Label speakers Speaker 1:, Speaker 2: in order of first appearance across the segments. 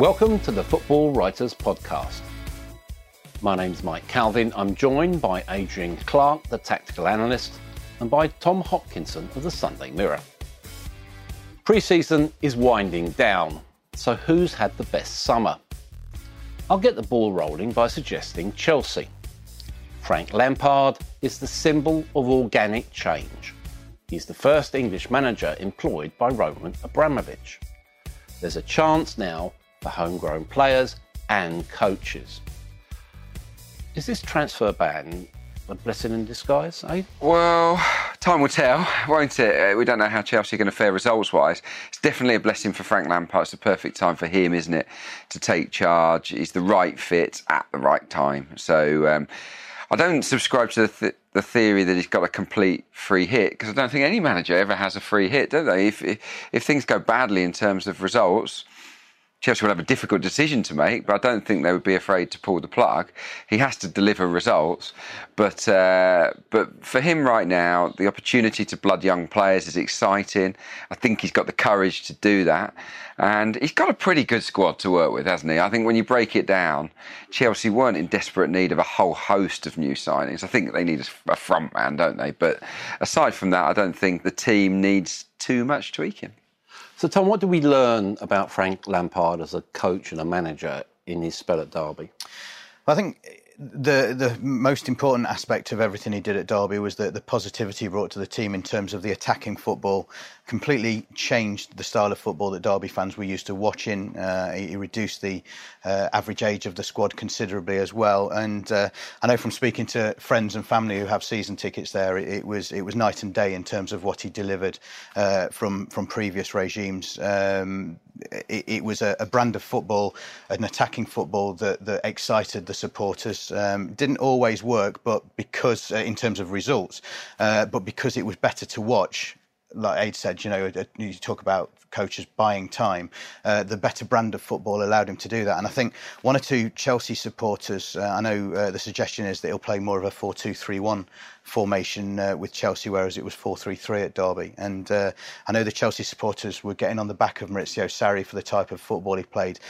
Speaker 1: Welcome to the Football Writers Podcast. My name's Mike Calvin. I'm joined by Adrian Clarke, the tactical analyst, and by Tom Hopkinson of the Sunday Mirror. Pre season is winding down, so who's had the best summer? I'll get the ball rolling by suggesting Chelsea. Frank Lampard is the symbol of organic change. He's the first English manager employed by Roman Abramovich. There's a chance now for homegrown players and coaches. Is this transfer ban a blessing in disguise, eh?
Speaker 2: Well, time will tell, won't it? Uh, we don't know how Chelsea are going to fare results wise. It's definitely a blessing for Frank Lampard. It's the perfect time for him, isn't it, to take charge? He's the right fit at the right time. So um, I don't subscribe to the, th- the, theory that he's got a complete free hit because I don't think any manager ever has a free hit, do they? If, if, if things go badly in terms of results, Chelsea will have a difficult decision to make, but I don't think they would be afraid to pull the plug. He has to deliver results, but uh, but for him right now, the opportunity to blood young players is exciting. I think he's got the courage to do that, and he's got a pretty good squad to work with, hasn't he? I think when you break it down, Chelsea weren't in desperate need of a whole host of new signings. I think they need a front man, don't they? But aside from that, I don't think the team needs too much tweaking.
Speaker 1: So, Tom, what do we learn about Frank Lampard as a coach and a manager in his spell at Derby?
Speaker 3: I think the the most important aspect of everything he did at Derby was the, the positivity he brought to the team in terms of the attacking football. Completely changed the style of football that Derby fans were used to watching. Uh, he, reduced the uh, average age of the squad considerably as well. And uh, I know from speaking to friends and family who have season tickets there, it, it was it was night and day in terms of what he delivered uh, from from previous regimes. Um, it, it, was a, a, brand of football, an attacking football that, that excited the supporters. Um, didn't always work, but because uh, in terms of results, uh, but because it was better to watch. Like Ade said, you know, uh, you talk about coaches buying time. Uh, the better brand of football allowed him to do that. And I think one or two Chelsea supporters, uh, I know uh, the suggestion is that he'll play more of a 4 2 3 1 formation uh, with Chelsea, whereas it was 4 3 3 at Derby. And uh, I know the Chelsea supporters were getting on the back of Maurizio Sarri for the type of football he played.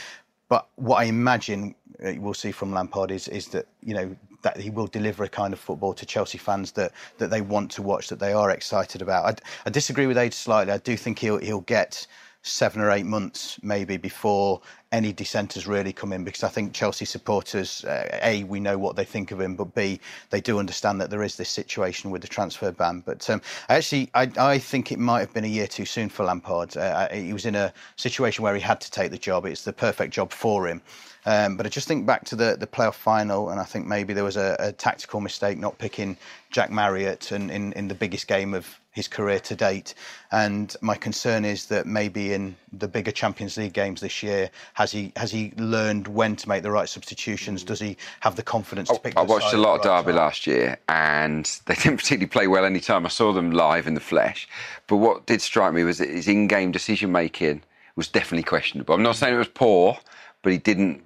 Speaker 3: But what I imagine uh, we'll see from Lampard is, is that, you know, that he will deliver a kind of football to Chelsea fans that, that they want to watch, that they are excited about. I, I disagree with Ade slightly. I do think he'll, he'll get seven or eight months maybe before any dissenters really come in because I think Chelsea supporters, uh, A, we know what they think of him, but B, they do understand that there is this situation with the transfer ban. But um, actually, I, I, think it might have been a year too soon for Lampard. Uh, he was in a situation where he had to take the job. It's the perfect job for him. Um, but I just think back to the, the playoff final, and I think maybe there was a, a tactical mistake not picking Jack Marriott and in, in the biggest game of his career to date. And my concern is that maybe in the bigger Champions League games this year, has he has he learned when to make the right substitutions? Does he have the confidence to pick?
Speaker 2: I watched a lot of Derby last year, and they didn't particularly play well any time I saw them live in the flesh. But what did strike me was that his in-game decision making was definitely questionable. I'm not saying it was poor, but he didn't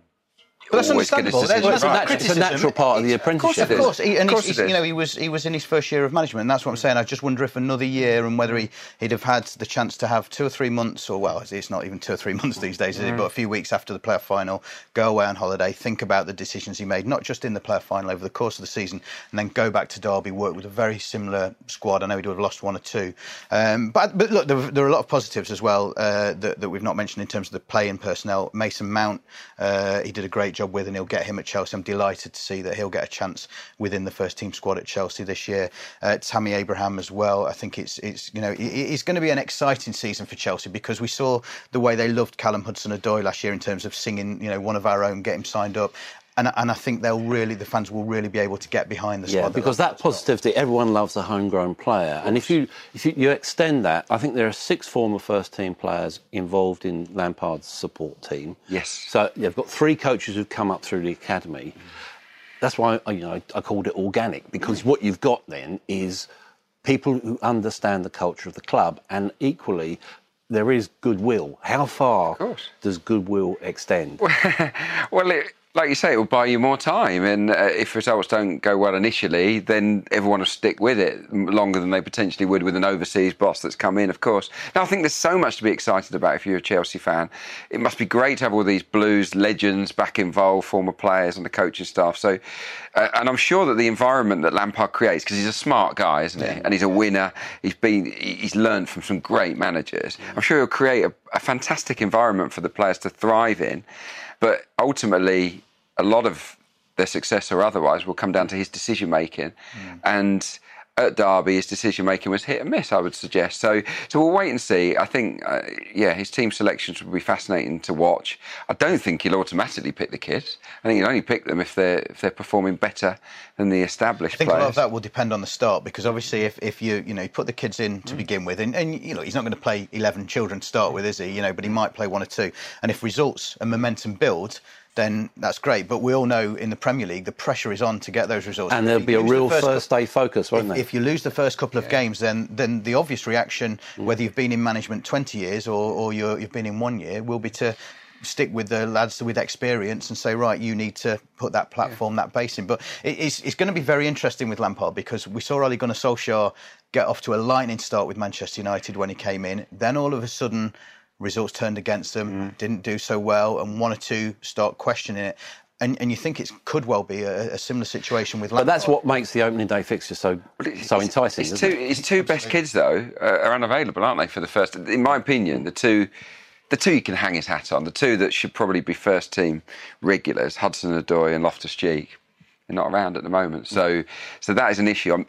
Speaker 3: But that's
Speaker 2: always get his
Speaker 3: understandable.
Speaker 2: decisions
Speaker 3: That's-
Speaker 2: right.
Speaker 3: that's
Speaker 1: It's a natural part of the
Speaker 3: Of course,
Speaker 1: apprenticeship.
Speaker 3: of course. He, and
Speaker 2: Of course
Speaker 3: he's, he's- you know, he was he was in his first year of management. And that's what I'm saying. I just wonder if another year and whether he, he'd have had the chance to have two or three months, or well, it's not even two or three months these days, is it? But a few weeks after the playoff final, go away on holiday, think about the decisions he made, not just in the playoff final over the course of the season, and then go back to Derby, work with a very similar squad. I know he'd have lost one or two, um, but but look, there, there are a lot of positives as well uh, that, that we've not mentioned in terms of the playing personnel. Mason Mount, uh, he did a great job with, and he'll get him at Chelsea. I'm delighted to see that he'll get a chance within the first team squad at Chelsea this year. Uh, Tammy Abraham as well. I think it's it's you know it, it's going to be an exciting season for Chelsea because we saw the way they loved Callum Hudson-Odoi last year in terms of singing you know one of our own, get him signed up. And, and I think they'll really, the fans will really be able to get behind the squad.
Speaker 1: Yeah, because that positivity, everyone loves a homegrown player, and if you if you, you extend that, I think there are six former first team players involved in Lampard's support team.
Speaker 2: Yes.
Speaker 1: So you've got three coaches who've come up through the academy. That's why you know I called it organic because what you've got then is people who understand the culture of the club, and equally. There is goodwill. How far does goodwill extend?
Speaker 2: Well, it, like you say, it will buy you more time, and uh, if results don't go well initially, then everyone will stick with it longer than they potentially would with an overseas boss that's come in. Of course. Now, I think there's so much to be excited about if you're a Chelsea fan. It must be great to have all these Blues legends back involved, former players and the coaching staff. So, uh, and I'm sure that the environment that Lampard creates, because he's a smart guy, isn't he? And he's a winner. He's been, he's learned from some great managers. I'm sure he'll create a, a fantastic environment for the players to thrive in. But ultimately, a lot of their success or otherwise will come down to his decision making. And at Derby, his decision making was hit and miss, I would suggest. So, so we'll wait and see. I think, uh, yeah, his team selections will be fascinating to watch. I don't think he'll automatically pick the kids. I think he'll only pick them if they're if they're performing better than the established
Speaker 3: I think a lot of that will depend on the start because obviously if, if you you know you put the kids in to begin with and, and you know he's not going to play 11 children to start with is he you know but he might play one or two and if results and momentum build then that's great but we all know in the Premier League the pressure is on to get those results
Speaker 1: And there'll be a real
Speaker 3: first
Speaker 1: first day focus, won't
Speaker 3: if,
Speaker 1: there?
Speaker 3: if you lose the first couple of games, then then the obvious reaction, mm. whether you've been in management 20 years or, or you're, you've been in one year, will be to stick with the lads with experience and say, right, you need to put that platform, that base in. But it, it's, it's going to be very interesting with Lampard because we saw Ole Gunnar Solskjaer get off to a lightning start with Manchester United when he came in. Then all of a sudden, results turned against them, didn't do so well, and one or two start questioning it. And, and you think it could well be a, a similar situation with
Speaker 1: but that's what makes the opening day fixture so so enticing.
Speaker 2: His
Speaker 1: isn't
Speaker 2: two,
Speaker 1: it?
Speaker 2: his two best kids, though, uh, are unavailable, aren't they? For the first, in my opinion, the two, the two you can hang his hat on, the two that should probably be first team regulars, Hudson Odoi and Loftus Cheek, they're not around at the moment. So, so that is an issue. I'm,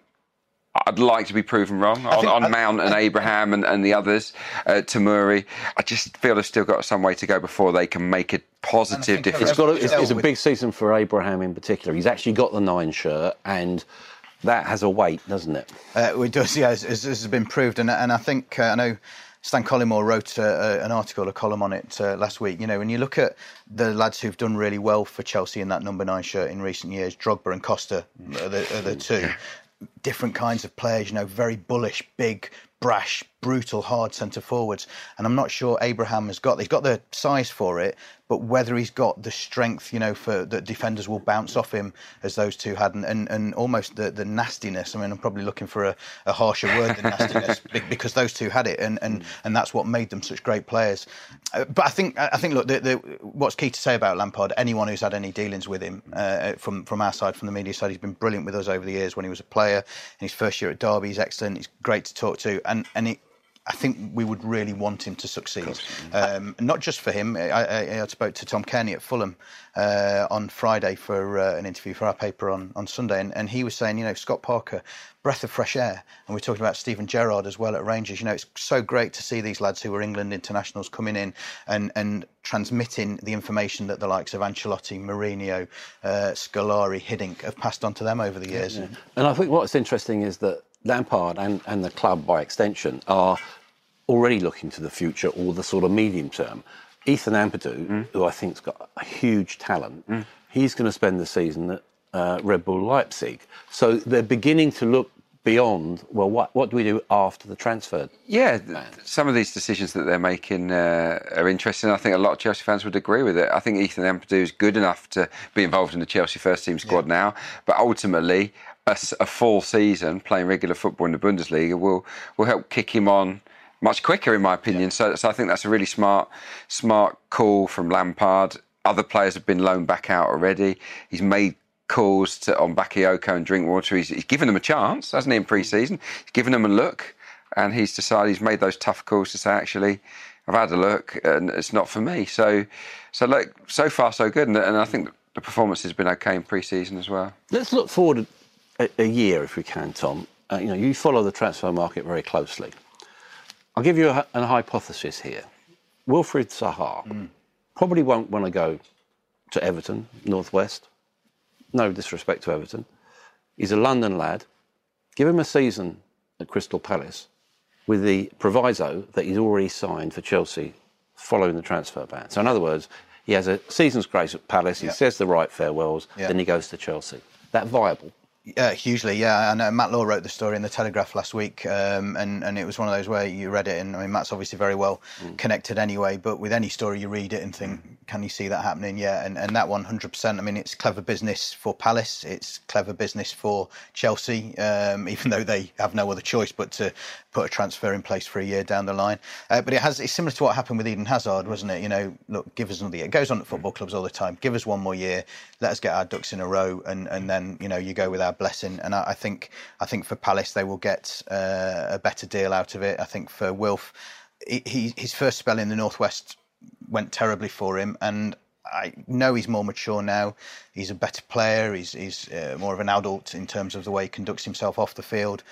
Speaker 2: I'd like to be proven wrong on,
Speaker 3: think-
Speaker 2: on
Speaker 3: I-
Speaker 2: Mount and Abraham and, and the others, uh, Tomori. I just feel they've still got some way to go before they can make a positive difference.
Speaker 1: It's got a, it's, it's a big season for Abraham in particular. He's actually got the nine shirt, and that has a weight, doesn't it?
Speaker 3: Uh, it does, yeah. As, as this has been proved, and, and I think uh, I know Stan Collymore wrote uh, uh, an article, a column on it uh, last week. You know, when you look at the lads who've done really well for Chelsea in that number nine shirt in recent years, Drogba and Costa are the, are the two. Different kinds of players, you know, very bullish, big, brash, brutal, hard centre forwards. And I'm not sure Abraham has got. He's got the size for it, but whether he's got the strength, you know, for that defenders will bounce off him as those two had, and, and, and almost the, the nastiness. I mean, I'm probably looking for a, a harsher word than nastiness because those two had it, and, and, and that's what made them such great players. Uh, but I think I think look, the, the, what's key to say about Lampard? Anyone who's had any dealings with him uh, from from our side, from the media side, he's been brilliant with us over the years. When he was a player in his first year at Derby, he's excellent. He's great to talk to, and and he, I think we would really want him to succeed. Um, not just for him. I, I, I spoke to Tom Cairney at Fulham uh, on Friday for uh, an interview for our paper on, on Sunday, and, and he was saying, you know, Scott Parker, breath of fresh air. And we're talking about Steven Gerrard as well at Rangers. You know, it's so great to see these lads who are England internationals coming in and, and transmitting the information that the likes of Ancelotti, Mourinho, uh, Scolari, Hiddink have passed on to them over the years.
Speaker 1: And I think what's interesting is that Lampard and, and the club, by extension, are already looking to the future or the sort of medium term. Ethan Ampadu, who I think's got a huge talent, he's going to spend the season at uh, Red Bull Leipzig. So they're beginning to look beyond, well, what, what do we do after the transfer?
Speaker 2: Yeah, some of these decisions that they're making uh, are interesting. I think a lot of Chelsea fans would agree with it. I think Ethan Ampadu is good enough to be involved in the Chelsea first team squad now, but ultimately, a, a full season playing regular football in the Bundesliga will will help kick him on much quicker, in my opinion. So, so I think that's a really smart smart call from Lampard. Other players have been loaned back out already. He's made calls to, on Bakayoko and Drinkwater. He's, he's given them a chance, hasn't he, in mm. pre-season? He's given them a look, and he's decided he's made those tough calls to say, actually, I've had a look, and it's not for me. So, so look, so far so good, and, and I think the performance has been okay in pre-season as well.
Speaker 1: Let's look forward a, a year, if we can, Tom. Uh, you know, you follow the transfer market very closely. I'll give you a, a hypothesis here. Wilfried Zaha probably won't want to go to Everton, Northwest. No disrespect to Everton. He's a London lad. Give him a season at Crystal Palace with the proviso that he's already signed for Chelsea following the transfer ban. So, in other words, he has a season's grace at Palace, he
Speaker 3: Yeah.
Speaker 1: says the right farewells,
Speaker 3: Yeah.
Speaker 1: then he goes to Chelsea. That viable?
Speaker 3: Uh, hugely, yeah. And uh, Matt Law wrote the story in the Telegraph last week, um, and and it was one of those where you read it, and I mean Matt's obviously very well connected anyway. But with any story, you read it and think, can you see that happening? Yeah, and and that one, hundred percent. I mean, it's clever business for Palace. It's clever business for Chelsea, um, even though they have no other choice but to put a transfer in place for a year down the line. Uh, but it has it's similar to what happened with Eden Hazard, wasn't it? You know, look, give us another year. It goes on at football clubs all the time. Give us one more year. Let us get our ducks in a row, and and then you know you go with our blessing. And I, I think I think for Palace they will get uh, a better deal out of it. I think for Wilf, he, he, his first spell in the northwest went terribly for him, and I know he's more mature now. He's a better player. He's he's uh, more of an adult in terms of the way he conducts himself off the field.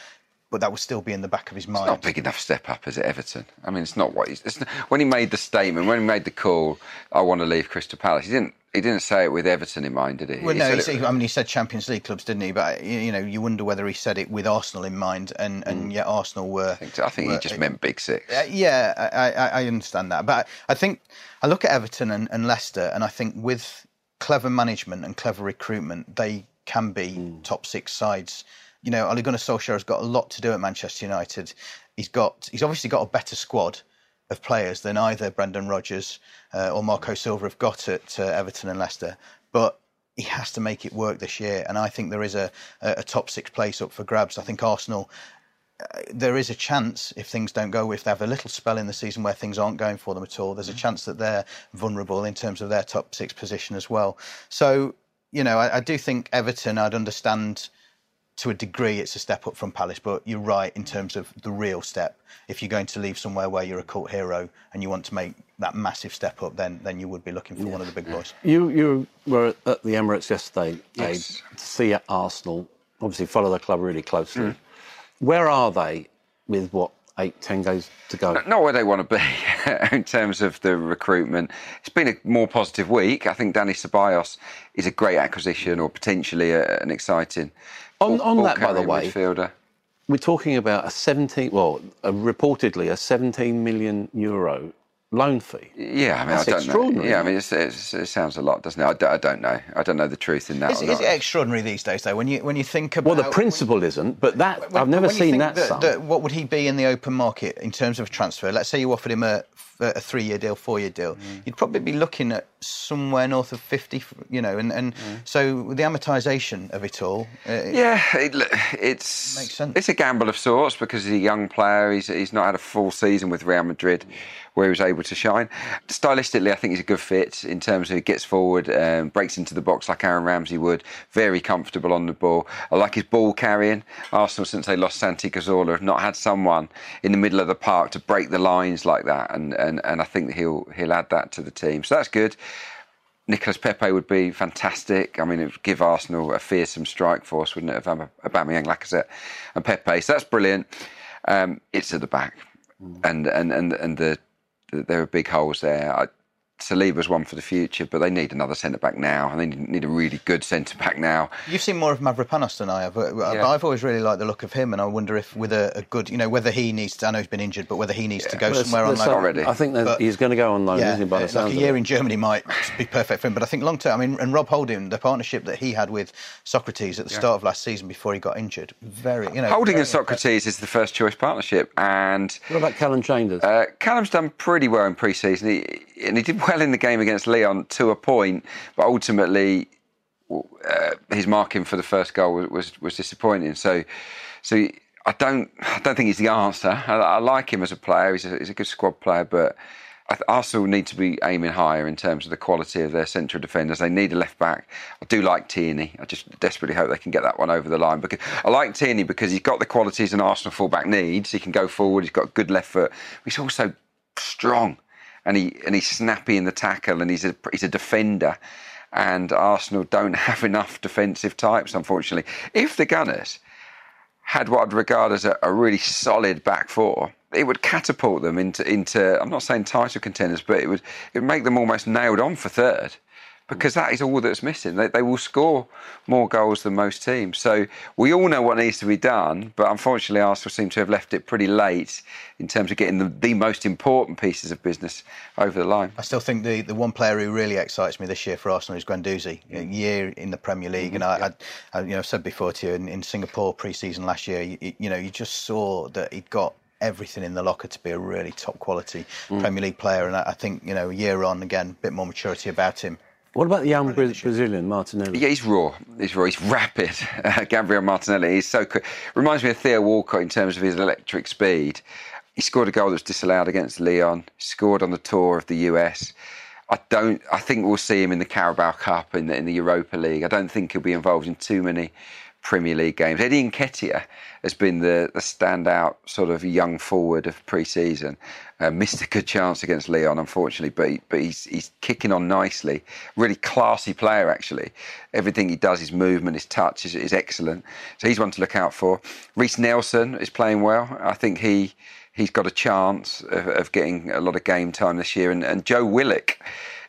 Speaker 3: But that will still be in the back of his mind.
Speaker 2: Not a big enough step up as at Everton. I mean, it's not what he's. It's, when he made the statement, when he made the call, I want to leave Crystal Palace. He didn't. He didn't say it with Everton in mind, did he?
Speaker 3: Well,
Speaker 2: He
Speaker 3: no, he said, I mean, he said Champions League clubs, didn't he? But you know, you wonder whether he said it with Arsenal in mind, and, and yet Arsenal were.
Speaker 2: I think, I think he
Speaker 3: were-
Speaker 2: just meant Big Six.
Speaker 3: Uh, yeah, I, I, I understand that, but I think I look at Everton and, and Leicester, and I think with clever management and clever recruitment, they can be top six sides. You know, Ole Gunnar Solskjaer has got a lot to do at Manchester United. He's got, he's obviously got a better squad of players than either Brendan Rodgers uh, or Marco Silva have got at uh, Everton and Leicester, but he has to make it work this year. And I think there is a, a, top six place up for grabs. I think Arsenal there is a chance if things don't go, if they have a little spell in the season where things aren't going for them at all, there's a chance that they're vulnerable in terms of their top six position as well. So, you know, I, I do think Everton, I'd understand to a degree it's a step up from Palace, but you're right in terms of the real step. If you're going to leave somewhere where you're a cult hero and you want to make that massive step up, then then you would be looking for one of the big boys.
Speaker 1: You you were at the Emirates yesterday,
Speaker 2: Yes.
Speaker 1: Ade, to see Arsenal. Obviously, follow the club really closely. Hmm. Where are they with what eight, ten days to go?
Speaker 2: not where they want to be in terms of the recruitment. It's been a more positive week. I think Dani Ceballos is a great acquisition or potentially a, an exciting.
Speaker 1: On-
Speaker 2: ball-
Speaker 1: on
Speaker 2: ball
Speaker 1: that, by the way,
Speaker 2: midfielder.
Speaker 1: We're talking about a 17, well, a, reportedly a 17 million euro loan fee.
Speaker 2: Yeah, I mean,
Speaker 1: That's
Speaker 2: I don't
Speaker 1: extraordinary,
Speaker 2: know. Yeah, I mean, it's, it's, it sounds a lot, doesn't it? I, d- I don't know. I don't know the truth in that.
Speaker 3: Is,
Speaker 2: or
Speaker 3: is it extraordinary these days, though? When you when you think about
Speaker 1: Well, the principle isn't, but that
Speaker 3: When-
Speaker 1: I've never seen
Speaker 3: think
Speaker 1: that, sum.
Speaker 3: that- what would he be in the open market in terms of a transfer? Let's say you offered him a, a three-year deal, four-year deal.
Speaker 1: Mm.
Speaker 3: You'd probably be looking at somewhere north of fifty. You know, and and
Speaker 1: Mm.
Speaker 3: so the amortisation of it all. Uh,
Speaker 2: Yeah, it, it's
Speaker 3: Makes sense.
Speaker 2: it's a gamble of sorts because he's a young player. He's he's not had a full season with Real Madrid, where he was able to shine. Stylistically, I think he's a good fit in terms of he gets forward, um, breaks into the box like Aaron Ramsey would. Very comfortable on the ball. I like his ball carrying. Arsenal, since they lost Santi Cazorla, have not had someone in the middle of the park to break the lines like that, and and, and I think that he'll he'll add that to the team. So that's good. Nicolas Pepe would be fantastic. I mean, it would give Arsenal a fearsome strike force, wouldn't it, of Aubameyang, Lacazette, and Pepe. So that's brilliant. Um, it's at the back, and and and and the, the there are big holes there. I, Saliba's one for the future, but they need another centre back now, and they need a really good centre back now.
Speaker 3: You've seen more of Mavropanos than I have, but yeah. I've always really liked the look of him, and I wonder if with a, a, good, you know, whether he needs to. I know he's been injured, but whether he needs yeah. to go well, somewhere on loan.
Speaker 1: Already. I think that he's going to go on loan. Yeah, by the
Speaker 3: like a year in Germany might be perfect for him, but I think long term. I mean, and Rob Holding, the partnership that he had with Sokratis at the yeah. start of last season before he got injured, very, you know,
Speaker 2: Holding and Sokratis is the first choice partnership, and
Speaker 1: what about Calum Chambers?
Speaker 2: Uh, Calum's done pretty well in pre-season, he, and he did well in the game against Lyon to a point, but ultimately uh, his marking for the first goal was, was, was disappointing. So, so I don't I don't think he's the answer. I, I like him as a player. He's a, he's a good squad player, but Arsenal need to be aiming higher in terms of the quality of their central defenders. They need a left back. I do like Tierney. I just desperately hope they can get that one over the line. Because I like Tierney because he's got the qualities an Arsenal fullback needs. He can go forward. He's got a good left foot. He's also strong and he and he's snappy in the tackle, and he's a he's a defender. And Arsenal don't have enough defensive types, unfortunately. If the Gunners had what I'd regard as a, a really solid back four, it would catapult them into into. I'm not saying title contenders, but it would it would make them almost nailed on for third because that is all that's missing. They, they, will score more goals than most teams. So we all know what needs to be done, but unfortunately, Arsenal seem to have left it pretty late in terms of getting the, the most important pieces of business over the line.
Speaker 3: I still think the, the one player who really excites me this year for Arsenal is Guendouzi. A year in the Premier League, mm-hmm. and I, I, I, you know, said before to you in, in Singapore pre-season last year, you, you know, you just saw that he'd got everything in the locker to be a really top quality mm. Premier League player. And I, I think, you know, a year on, again, a bit more maturity about him.
Speaker 1: What about the young Brazilian Martinelli?
Speaker 2: Yeah, he's raw. He's raw. He's rapid. Uh, Gabriel Martinelli. He's so quick. Reminds me of Theo Walcott in terms of his electric speed. He scored a goal that was disallowed against Lyon. Scored on the tour of the US. I don't. I think we'll see him in the Carabao Cup in the, in the Europa League. I don't think he'll be involved in too many Premier League games. Eddie Nketiah has been the, the standout sort of young forward of pre-season. Uh, missed a good chance against Lyon, unfortunately, but he, but he's he's kicking on nicely. Really classy player, actually. Everything he does, his movement, his touch is, is excellent. So he's one to look out for. Reiss Nelson is playing well. I think he he's got a chance of, of getting a lot of game time this year. And, and Joe Willock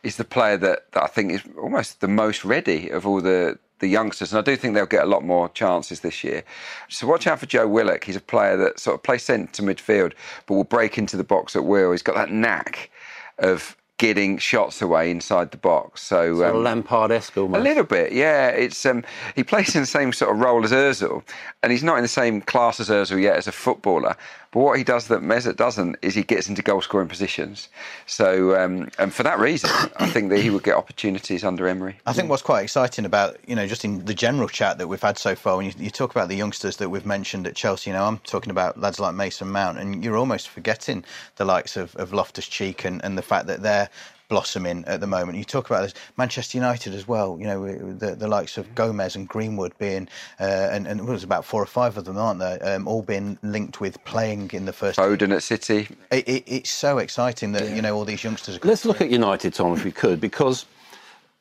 Speaker 2: is the player that, that I think is almost the most ready of all the the youngsters, and I do think they'll get a lot more chances this year. So watch out for Joe Willock. He's a player that sort of plays centre midfield, but will break into the box at will. He's got that knack of getting shots away inside the box. So
Speaker 1: sort um, Lampard-esque almost.
Speaker 2: A little bit, yeah. It's um, he plays in the same sort of role as Özil, and he's not in the same class as Özil yet as a footballer. But what he does that Mesut doesn't is he gets into goal scoring positions. So, um, and for that reason, I think that he would get opportunities under Emery.
Speaker 3: I think what's quite exciting about, you know, just in the general chat that we've had so far, when you, you talk about the youngsters that we've mentioned at Chelsea, you know, I'm talking about lads like Mason Mount, and you're almost forgetting the likes of, of Loftus Cheek and, and the fact that they're blossoming at the moment. You talk about this Manchester United as well. You know the, the likes of Gomes and Greenwood being, uh, and, and there's about four or five of them, aren't there? Um, all being linked with playing in the first.
Speaker 2: Foden at City.
Speaker 3: It, it, it's so exciting that yeah. you know all these youngsters. Are.
Speaker 1: Let's look at United, Tom, if we could, because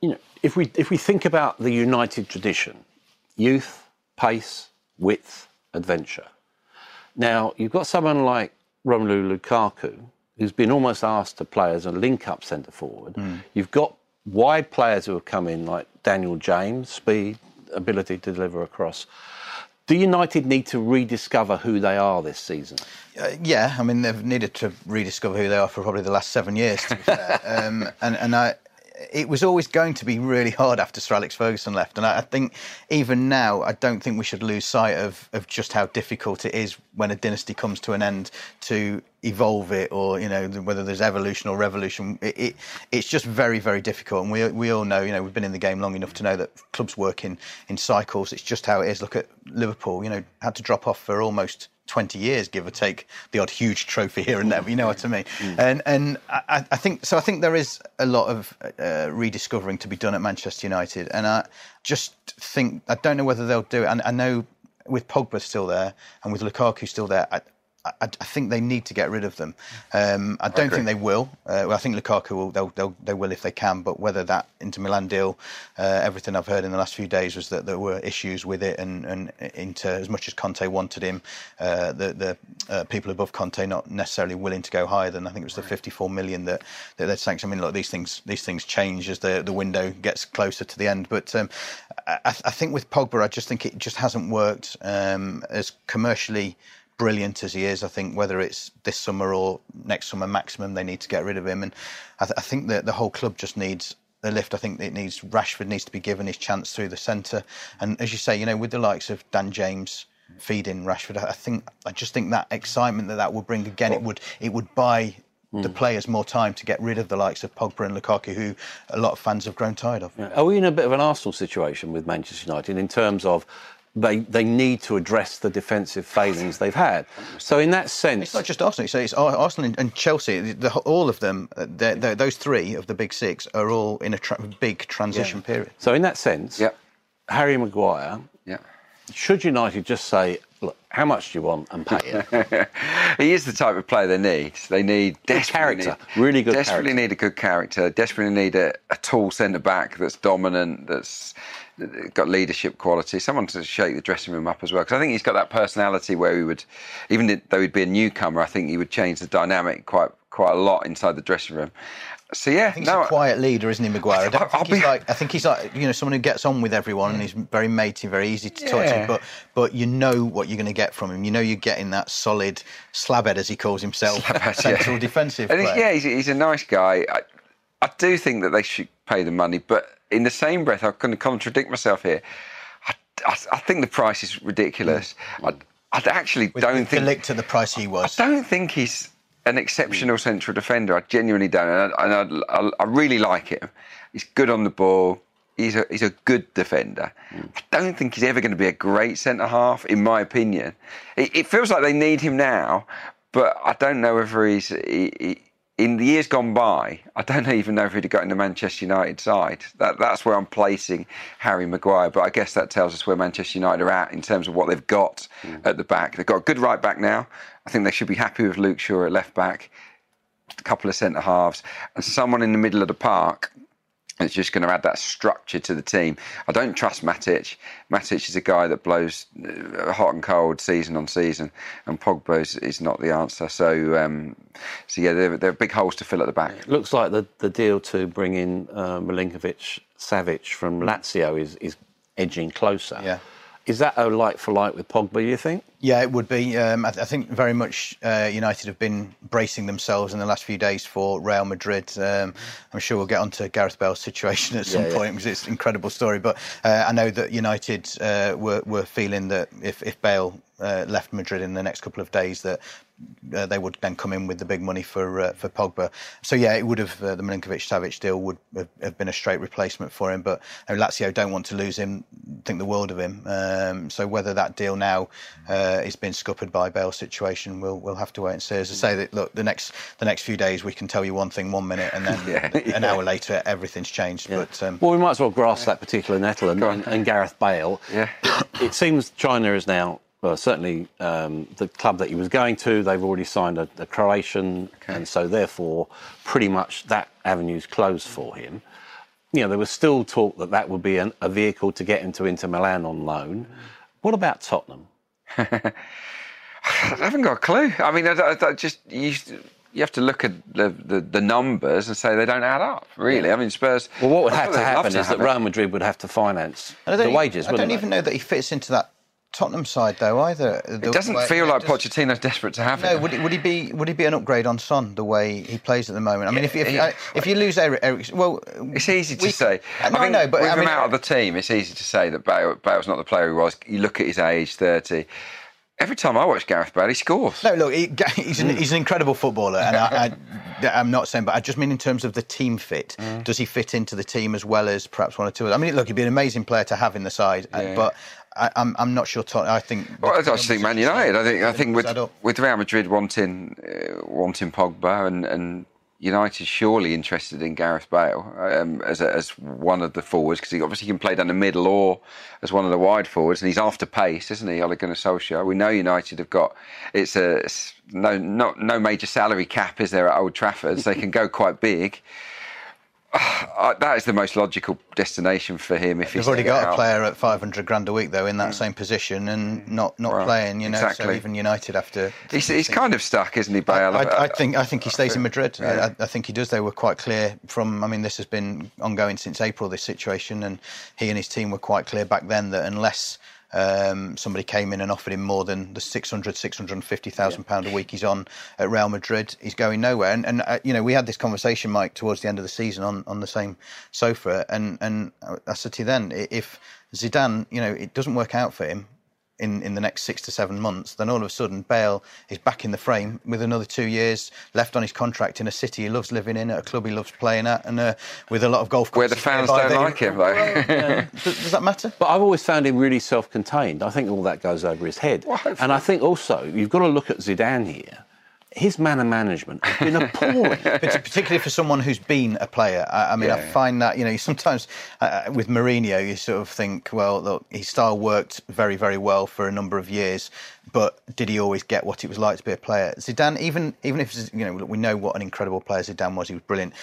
Speaker 1: you know if we if we think about the United tradition, youth, pace, width, adventure. Now you've got someone like Romelu Lukaku who's been almost asked to play as a link-up centre forward. Mm. You've got wide players who have come in like Daniel James, speed, ability to deliver across. Do United need to rediscover who they are this season?
Speaker 3: Uh, yeah, I mean they've needed to rediscover who they are for probably the last seven years. To be fair, um, and and I, it was always going to be really hard after Sir Alex Ferguson left. And I, I, think even now, I don't think we should lose sight of, of just how difficult it is when a dynasty comes to an end to evolve it or, you know, whether there's evolution or revolution. It, it, it's just very, very difficult. And we, we all know, you know, we've been in the game long enough to know that clubs work in, in cycles. It's just how it is. Look at Liverpool, you know, had to drop off for almost 20 years, give or take the odd huge trophy here and there. You know what I mean? Mm. And and I, I, think so. I think there is a lot of uh, rediscovering to be done at Manchester United, and I just think I don't know whether they'll do it. And I know with Pogba still there and with Lukaku still there, I, I, I, think they need to get rid of them. Um, I don't I think they will. Uh, well, I think Lukaku will. They'll, they'll, they will if they can. But whether that Inter Milan deal, uh, everything I've heard in the last few days was that there were issues with it, and, and Inter, as much as Conte wanted him, uh, the, the uh, people above Conte not necessarily willing to go higher than I think it was the 54 million that that they'd sanctioned. I mean, look, these things these things change as the the window gets closer to the end. But um, I, I, think with Pogba, I just think it just hasn't worked um, as commercially brilliant as he is, I think whether it's this summer or next summer maximum, they need to get rid of him. And I, th- I think that the whole club just needs a lift. I think it needs Rashford needs to be given his chance through the centre. And as you say, you know, with the likes of Dan James feeding Rashford, I think I just think that excitement that that would bring again, it would it would buy the hmm. players more time to get rid of the likes of Pogba and Lukaku, who a lot of fans have grown tired of.
Speaker 1: Yeah. Are we in a bit of an Arsenal situation with Manchester United in terms of they, they need to address the defensive failings they've had. So in that sense,
Speaker 3: it's not just Arsenal. So it's Arsenal and Chelsea. The, all of them, uh, they're, they're, those three of the big six, are all in a tra- big transition yeah. period.
Speaker 1: So in that sense,
Speaker 2: yep.
Speaker 1: Harry Maguire.
Speaker 2: Yeah.
Speaker 1: Should United just say, look, how much do you want and pay it?
Speaker 2: he is the type of player they need. They need
Speaker 1: good character, need, really good.
Speaker 2: Desperately
Speaker 1: character.
Speaker 2: need a good character. Desperately need a, a tall centre back that's dominant. That's got leadership quality. Someone to shake the dressing room up as well, because I think he's got that personality where he would, even though he'd be a newcomer, I think he would change the dynamic quite quite a lot inside the dressing room. So yeah,
Speaker 3: I think no, he's a quiet leader, isn't he, Maguire? I, I think he's be... like, I think he's like, you know, someone who gets on with everyone and he's very matey, very easy to yeah. talk to. But but you know what you're going to get from him. You know you're getting that solid slabhead, as he calls himself, slabhead, central
Speaker 2: yeah.
Speaker 3: defensive.
Speaker 2: And yeah, he's, he's, a nice guy. I, I do think that they should pay the money, but in the same breath, I'm going to contradict myself here. I, I, I think the price is ridiculous. Mm. I, I actually
Speaker 3: with,
Speaker 2: don't
Speaker 3: with
Speaker 2: think.
Speaker 3: Linked to the price he was.
Speaker 2: I don't think he's an exceptional central defender. I genuinely don't, and, I, I, really like him. He's good on the ball. He's a he's a good defender. Mm. I don't think he's ever going to be a great centre half, in my opinion. It, it, feels like they need him now, but I don't know whether he's he, he, in the years gone by, I don't even know if he'd have got in the Manchester United side. That, that's where I'm placing Harry Maguire. But I guess that tells us where Manchester United are at in terms of what they've got mm. at the back. They've got a good right back now. I think they should be happy with Luke Shaw at left back, a couple of centre halves, and someone in the middle of the park it's just going to add that structure to the team. I don't trust Matic. Matic is a guy that blows uh, hot and cold season on season, and Pogba is, is not the answer. So, um, so yeah, there, there, are big holes to fill at the back.
Speaker 1: It looks like the, the deal to bring in uh, Milinkovic Savic from Lazio is, is edging closer.
Speaker 3: Yeah.
Speaker 1: Is that a like for like with Pogba, you think?
Speaker 3: Yeah, it would be. Um, I, th- I, think very much uh, United have been bracing themselves in the last few days for Real Madrid. Um, I'm sure we'll get onto Gareth Bale's situation at some yeah, point because it's an incredible story. But uh, I know that United uh, were, were feeling that if, if Bale uh, left Madrid in the next couple of days that uh, they would then come in with the big money for uh, for Pogba. So yeah, it would have uh, the Milinkovic Savic deal would have, been a straight replacement for him. But Lazio don't want to lose him, think the world of him. Um, so whether that deal now uh, is being scuppered by Bale's situation, we'll we'll have to wait and see. As I say, that look the next the next few days we can tell you one thing one minute and then yeah, an yeah. hour later everything's changed. Yeah. But um,
Speaker 1: well, we might as well grasp that particular nettle and, and, and Gareth Bale.
Speaker 2: Yeah.
Speaker 1: it seems China is now well, certainly um, the club that he was going to, they've already signed a, a Croatian, okay. and so therefore, pretty much that avenue's closed for him. You know, there was still talk that that would be an, a vehicle to get him to Inter Milan on loan. What about Tottenham?
Speaker 2: I haven't got a clue. I mean, I, I just you, you have to look at the, the, the, numbers and say they don't add up. Really, I mean, Spurs.
Speaker 1: Well, what would have to happen to is that Real Madrid would have to finance the wages.
Speaker 3: I don't even know that he fits into that Tottenham side though either.
Speaker 2: The it doesn't way, feel like does, Pochettino's desperate to have
Speaker 3: no, him. No, would, would he be? Would he be an upgrade on Son the way he plays at the moment? I mean, if if, yeah. if you lose Eric, Eric, well,
Speaker 2: it's easy to we, say. No, I know, but with I mean, him out of the team, it's easy to say that Bale, Bale's not the player he was. You look at his age, thirty. Every time I watch Gareth Bale, he scores.
Speaker 3: No, look, he, he's, an, mm. he's an incredible footballer, and I, am not saying, but I just mean in terms of the team fit. Mm. Does he fit into the team as well as perhaps one or two? I mean, look, he'd be an amazing player to have in the side, yeah. but I, am I'm, I'm not sure. I think.
Speaker 2: Well, I just think Man United. I think I think with with Real Madrid wanting uh, wanting Pogba and and United surely interested in Gareth Bale um, as, a, as one of the forwards because he obviously can play down the middle or as one of the wide forwards, and he's after pace, isn't he, Ole Gunnar Solskjaer? We know United have got it's a it's no not no major salary cap is there at Old Trafford, so they can go quite big. Uh, that is the most logical destination for him. If
Speaker 3: he's already got a player at 500 grand a week though in that mm. same position and not not well, playing, you know. Exactly. So even United to.
Speaker 2: He's, he's kind of stuck, isn't he, Bale?
Speaker 3: I, I, I think I think he stays in Madrid. Yeah. I, I, think he does. They were quite clear from. I mean, this has been ongoing since April. This situation, and he and his team were quite clear back then that unless um, somebody came in and offered him more than the 600, 650,000 yeah. pound a week he's on at Real Madrid. He's going nowhere. And, and uh, you know, we had this conversation, Mike, towards the end of the season on, on the same sofa. And, and I said to you then, if Zidane, you know, it doesn't work out for him, in, in the next six to seven months, then all of a sudden Bale is back in the frame with another two years left on his contract in a city he loves living in, at a club he loves playing at, and uh, with a lot of golf.
Speaker 2: Where the fans don't they, like him, though. Well,
Speaker 3: yeah. does, does, that matter?
Speaker 1: But I've always found him really self-contained. I think all that goes over his head, well, and I think also you've got to look at Zidane here his manner management has been appalling.
Speaker 3: Particularly for someone who's been a player. I, I mean, yeah, I find that, you know, sometimes uh, with Mourinho, you sort of think, well, look, his style worked very, very well for a number of years, but did he always get what it was like to be a player? Zidane, even even if, you know, we know what an incredible player Zidane was, he was brilliant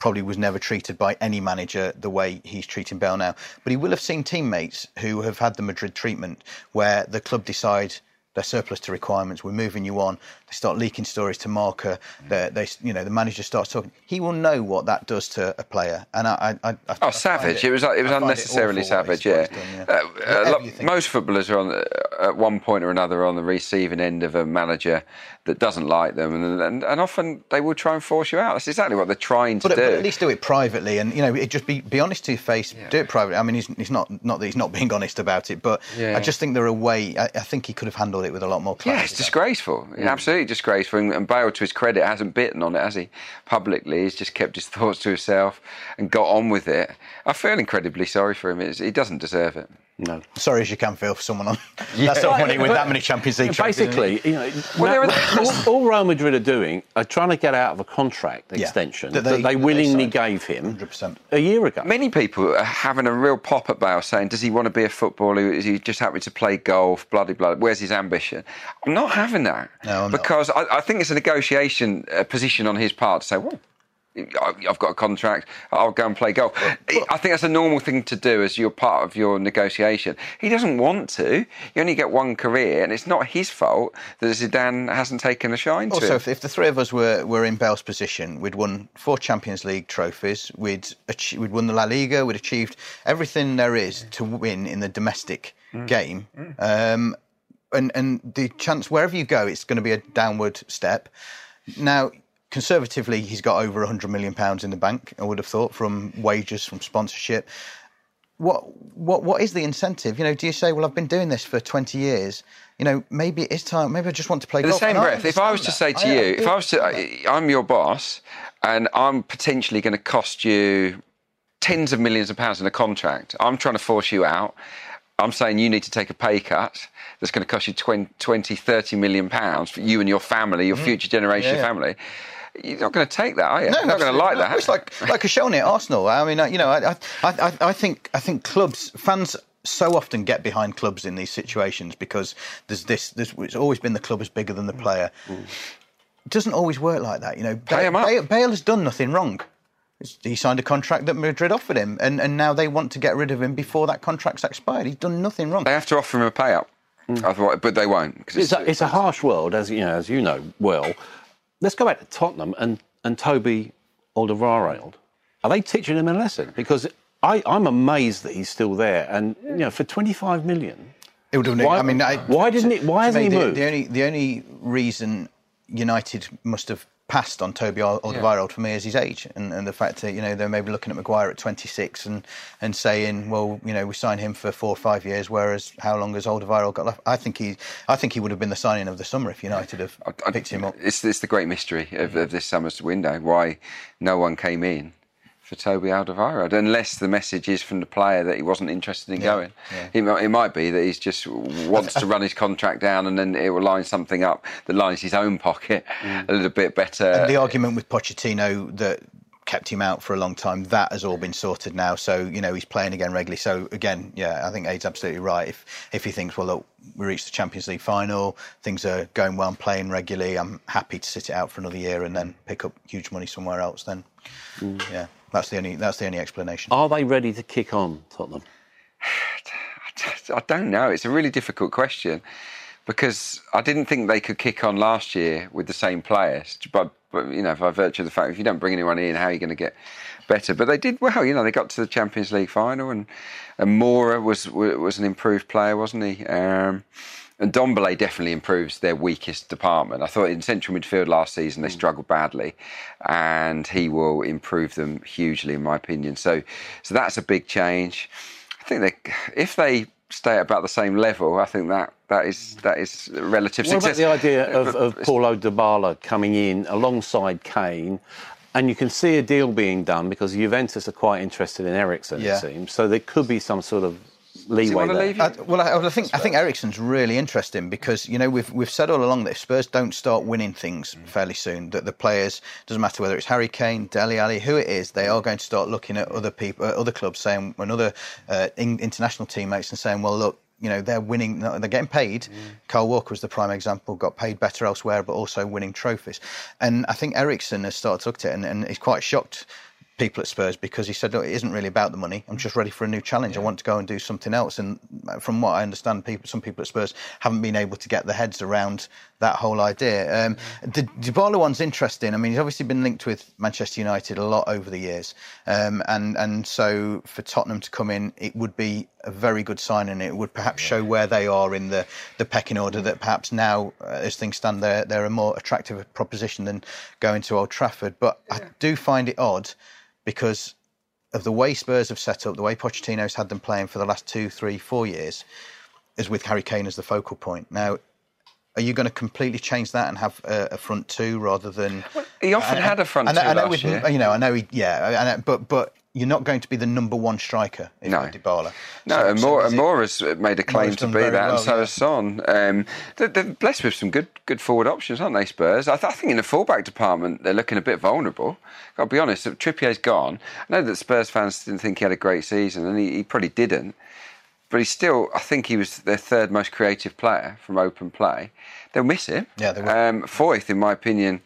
Speaker 3: probably was never treated by any manager the way he's treating Bale now. But he will have seen teammates who have had the Madrid treatment where the club decide they're surplus to requirements. We're moving you on. They start leaking stories to Marca. They, they, you know, the manager starts talking. He will know what that does to a player. And I, I, I
Speaker 2: oh, I savage! It, it, was it was unnecessarily it savage. Yeah, done, yeah. Uh, uh, most footballers are on uh, at one point or another on the receiving end of a manager that doesn't like them, and, and, and often they will try and force you out. That's exactly what they're trying to
Speaker 3: but,
Speaker 2: do.
Speaker 3: But at least do it privately, and you know, it just be be honest to your face. Yeah. Do it privately. I mean, he's, he's not not that he's not being honest about it, but yeah. I just think there are a way. I, I, think he could have handled it with a lot more class.
Speaker 2: Yeah, it's disgraceful. Mm. Absolutely disgraceful. And, and Bale, to his credit, hasn't bitten on it, has he? Publicly, he's just kept his thoughts to himself and got on with it. I feel incredibly sorry for him. It's, he doesn't deserve it.
Speaker 3: No. Sorry as you can feel for someone on yeah. that sort of money with that many Champions League trophies.
Speaker 1: Basically, you know, well, all, all, Real Madrid are doing are trying to get out of a contract extension yeah. that, they, that they willingly that they gave him 100%. a year ago.
Speaker 2: Many people are having a real pop at Bale saying, does he want to be a footballer? Is he just happy to play golf? Bloody bloody. Where's his ambition? I'm not having that.
Speaker 3: No, I'm
Speaker 2: because I, I, think it's a negotiation uh, position on his part to say, well, I've got a contract. I'll go and play golf. I think that's a normal thing to do as you're part of your negotiation. He doesn't want to. You only get one career, and it's not his fault that Zidane hasn't taken a shine
Speaker 3: also,
Speaker 2: to.
Speaker 3: Also, if, the three of us were, were in Bale's position, we'd won four Champions League trophies. We'd we'd won the La Liga. We'd achieved everything there is to win in the domestic mm. game. Mm. Um, and and the chance wherever you go, it's going to be a downward step. Now conservatively, he's got over 100 million pounds in the bank. I would have thought from wages, from sponsorship. What what what is the incentive? You know, do you say, well, I've been doing this for 20 years. You know, maybe it's time. Maybe I just want to play
Speaker 2: in
Speaker 3: golf.
Speaker 2: the same breath. If I was to say to I, you, if I was to, I'm your boss, and I'm potentially going to cost you tens of millions of pounds in a contract. I'm trying to force you out. I'm saying you need to take a pay cut that's going to cost you 20, 20 30 million pounds for you and your family, your mm. future generation yeah. family you're not going to take that, are you? No, you're not going to like that.
Speaker 3: It's like like Koscielny at Arsenal. I mean, you know, I, I, I, I think I think clubs fans so often get behind clubs in these situations because there's this. There's, it's always been the club is bigger than the player. Mm. It doesn't always work like that. You know,
Speaker 2: Pay Bale,
Speaker 3: Bale, Bale has done nothing wrong. He signed a contract that Madrid offered him, and, and now they want to get rid of him before that contract's expired. He's done nothing wrong.
Speaker 2: They have to offer him a payout, mm. but they won't.
Speaker 1: It's, it's, a, it's a harsh world, as you know, as you know well let's go back to Tottenham and, and Toby Alderweireld. Are they teaching him a lesson? Because I, I'm amazed that he's still there. And, you know, for 25 million.
Speaker 3: It would have, why, I mean, I,
Speaker 1: why didn't it? Why hasn't he moved?
Speaker 3: The only, the only reason United must have passed on Toby Alderweireld yeah. for me is his age and, and the fact that you know they're maybe looking at Maguire at 26 and and saying well you know we sign him for four or five years whereas how long has Alderweireld got left I think he I think he would have been the signing of the summer if United have picked him up
Speaker 2: it's, it's the great mystery of, of this summer's window why no one came in for Toby Alderweireld, unless the message is from the player that he wasn't interested in
Speaker 3: Yeah,
Speaker 2: going.
Speaker 3: yeah.
Speaker 2: It, might, it might be that he just wants to run his contract down, and then it will line something up that lines his own pocket
Speaker 3: Mm.
Speaker 2: a little bit better.
Speaker 3: And the argument with Pochettino that kept him out for a long time, that has all been sorted now. So, you know, he's playing again regularly. So, again, yeah, I think Ade's absolutely right. If if he thinks, well, look, we reached the Champions League final, things are going well, I'm playing regularly, I'm happy to sit it out for another year and then pick up huge money somewhere else, then, yeah, that's the only that's the only explanation.
Speaker 1: Are they ready to kick on, Tottenham?
Speaker 2: I don't know. It's a really difficult question because I didn't think they could kick on last year with the same players. But, but you know, by virtue of the fact if you don't bring anyone in, how are you going to get better? But they did well. You know, they got to the Champions League final, and and Moura was was an improved player, wasn't he? Um, and Ndombele definitely improves their weakest department. I thought in central midfield last season they hmm. struggled badly, and he will improve them hugely, in my opinion. So, so that's a big change. I think they, if they stay at about the same level, I think that that is that is relative
Speaker 1: What about
Speaker 2: success.
Speaker 1: the idea uh, of,
Speaker 2: But-
Speaker 1: of Paulo Dybala coming in alongside Kane? And you can see a deal being done because Juventus are quite interested in Eriksen,
Speaker 3: Yeah.
Speaker 1: it seems. So there could be some sort of leeway
Speaker 2: want to
Speaker 1: there.
Speaker 2: leave you?
Speaker 3: I, well, I, I think I think Eriksen's really interesting because you know we've we've said all along that if Spurs don't start winning things fairly soon, that the players doesn't matter whether it's Harry Kane, Dele Alli, who it is, they are going to start looking at other people, uh, other clubs, saying and other uh, in, international teammates, and saying, well, look. You know they're winning. They're getting paid. Kyle Walker was the prime example. Got paid better elsewhere, but also winning trophies. And I think Ericsson has started to look at it, and, and he's quite shocked people at Spurs because he said, "Look, it isn't really about the money. I'm just ready for a new challenge. I want to go and do something else." And from what I understand, people, some people at Spurs haven't been able to get their heads around that whole idea. Um, the Dybala one's interesting. I mean, he's obviously been linked with Manchester United a lot over the years, um, and and so for Tottenham to come in, it would be a very good sign, and it would perhaps show where they are in the, the pecking order. That perhaps now, uh, as things stand, they're they're a more attractive proposition than going to Old Trafford. But I do find it odd because of the way Spurs have set up, the way Pochettino's had them playing for the last two, three, four years, is with Harry Kane as the focal point. Now, are you going to completely change that and have a, a front two rather than?
Speaker 2: he often had a front
Speaker 3: I know,
Speaker 2: two
Speaker 3: I know
Speaker 2: last
Speaker 3: with,
Speaker 2: year.
Speaker 3: You know, I know. He, yeah, know, but but you're not going to be the number one striker if
Speaker 2: No.
Speaker 3: Dybala.
Speaker 2: No,
Speaker 3: So-
Speaker 2: and
Speaker 3: so
Speaker 2: Moura,
Speaker 3: does
Speaker 2: and has made a claim to be that,
Speaker 3: well,
Speaker 2: and so
Speaker 3: yeah.
Speaker 2: has Son. Um, they're, they're blessed with some good good forward options, aren't they, Spurs? I, th- I think in the fullback department they're looking a bit vulnerable. I'll be honest, Trippier's gone. I know that Spurs fans didn't think he had a great season, and he, he probably didn't. But he's still, I think he was their third most creative player from open play. They'll miss him.
Speaker 3: Yeah, they will.
Speaker 2: Um, Foyth, in my opinion,